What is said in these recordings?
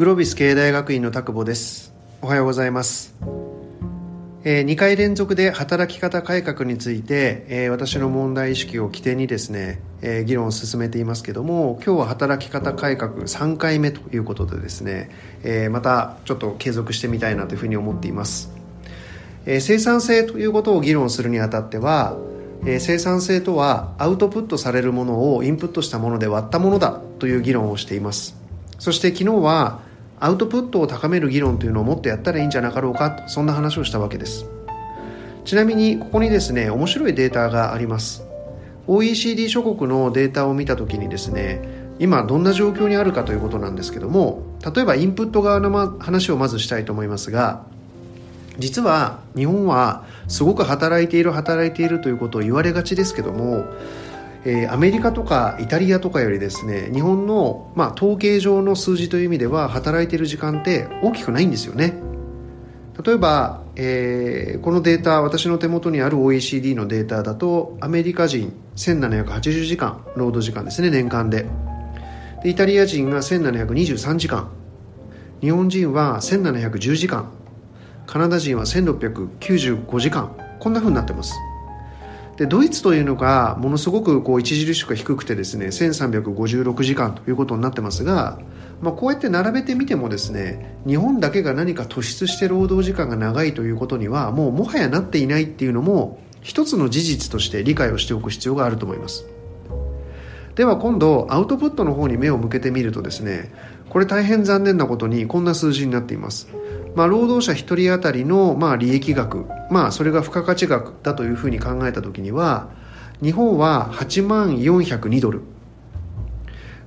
グロービス経営大学院の田久保です。おはようございます、えー、2回連続で働き方改革について、えー、私の問題意識を起点にですね、えー、議論を進めていますけども今日は働き方改革3回目ということでですね、え、またちょっと継続してみたいなというふうに思っています、え、生産性ということを議論するにあたってはえ、生産性とはアウトプットされるものをインプットしたもので割ったものだという議論をしています。そして昨日はアウトプットを高める議論というのをもっとやったらいいんじゃなかろうかとそんな話をしたわけです。ちなみにここにですね面白いデータがあります。OECD 諸国のデータを見た時にですね今どんな状況にあるかということなんですけども例えばインプット側の話をまずしたいと思いますが実は日本はすごく働いている働いているということを言われがちですけども、えー、アメリカとかイタリアとかよりですね日本の、まあ、統計上の数字という意味では働いている時間って大きくないんですよね。例えば、えー、このデータ私の手元にある OECD のデータだとアメリカ人1780時間労働時間ですね年間で。でイタリア人が1723時間日本人は1710時間カナダ人は1695時間こんなふうになってます。でドイツというのがものすごくこう著しく低くてですね1356時間ということになってますが、まあ、こうやって並べてみてもですね日本だけが何か突出して労働時間が長いということにはもうもはやなっていないっていうのも一つの事実として理解をしておく必要があると思います。では今度アウトプットの方に目を向けてみるとですねこれ大変残念なことにこんな数字になっています。まあ、労働者1人当たりのまあ利益額、まあ、それが付加価値額だというふうに考えたときには日本は8万402ドル。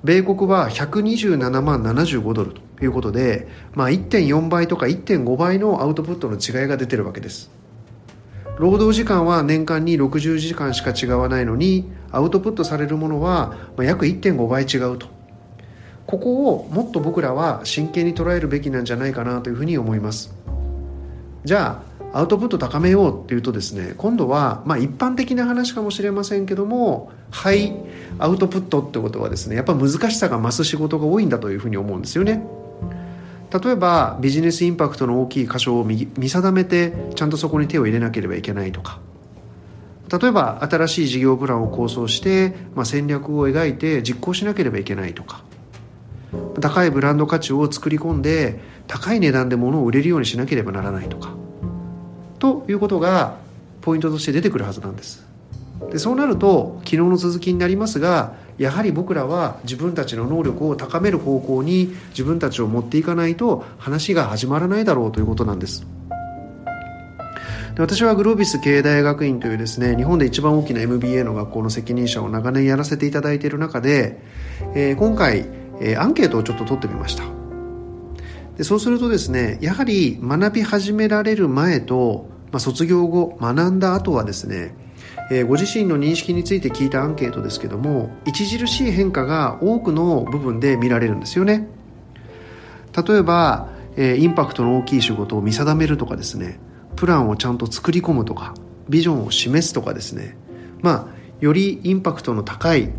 米国は127万75ドルということで、まあ、1.4倍とか1.5倍のアウトプットの違いが出てるわけです。労働時間は年間に60時間しか違わないのにアウトプットされるものは約1.5倍違うと。ここをもっと僕らは真剣に捉えるべきなんじゃないかなというふうに思います。じゃあアウトプット高めようっていうとですね今度はまあ一般的な話かもしれませんけどもハイアウトプットってことはですねやっぱ難しさが増す仕事が多いんだというふうに思うんですよね。例えばビジネスインパクトの大きい箇所を見定めてちゃんとそこに手を入れなければいけないとか。例えば新しい事業プランを構想して、まあ、戦略を描いて実行しなければいけないとか。高いブランド価値を作り込んで高い値段で物を売れるようにしなければならないとかということがポイントとして出てくるはずなんです。でそうなると昨日の続きになりますがやはり僕らは自分たちの能力を高める方向に自分たちを持っていかないと話が始まらないだろうということなんです。で私はグロービス経営大学院というですね日本で一番大きな MBA の学校の責任者を長年やらせていただいている中で、えー、今回えー、アンケートをちょっと取ってみました。でそうするとですねやはり学び始められる前と、まあ、卒業後学んだ後はですね、えー、ご自身の認識について聞いたアンケートですけども著しい変化が多くの部分で見られるんですよね。例えば、えー、インパクトの大きい仕事を見定めるとかですねプランをちゃんと作り込むとかビジョンを示すとかですねまあよりインパクトの高い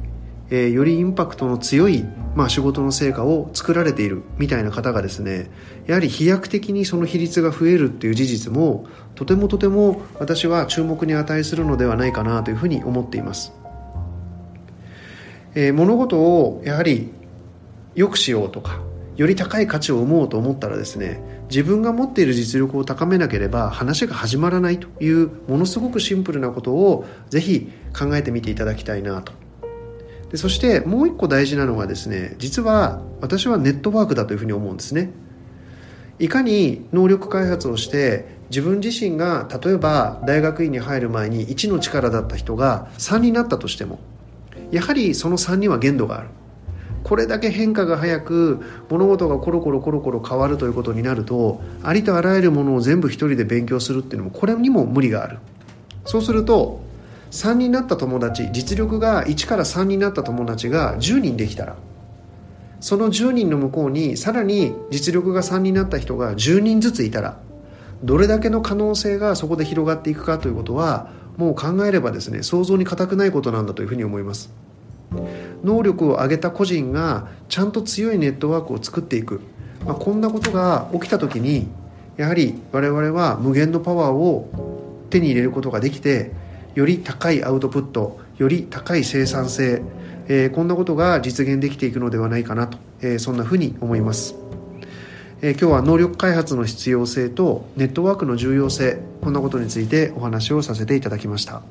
えー、よりインパクトの強い、まあ、仕事の成果を作られているみたいな方がですねやはり飛躍的にその比率が増えるっていう事実もとてもとても私は注目に値するのではないかなというふうに思っています、えー、物事をやはり良くしようとかより高い価値を生もうと思ったらですね自分が持っている実力を高めなければ話が始まらないというものすごくシンプルなことをぜひ考えてみていただきたいなと。でそしてもう一個大事なのがですね実は私はネットワークだというふうに思うんですね。いかに能力開発をして自分自身が例えば大学院に入る前に1の力だった人が3になったとしてもやはりその3には限度がある。これだけ変化が早く物事がコロコロコロコロ変わるということになるとありとあらゆるものを全部一人で勉強するっていうのもこれにも無理がある。そうすると3になった友達実力が1から3になった友達が10人できたら。その10人の向こうにさらに実力が3になった人が10人ずついたら。どれだけの可能性がそこで広がっていくかということはもう考えればですね想像に難くないことなんだというふうに思います。能力を上げた個人がちゃんと強いネットワークを作っていく。まあ、こんなことが起きた時にやはり我々は無限のパワーを手に入れることができてより高いアウトプットより高い生産性、えー、こんなことが実現できていくのではないかなと、えー、そんなふうに思います、えー、今日は能力開発の必要性とネットワークの重要性こんなことについてお話をさせていただきました。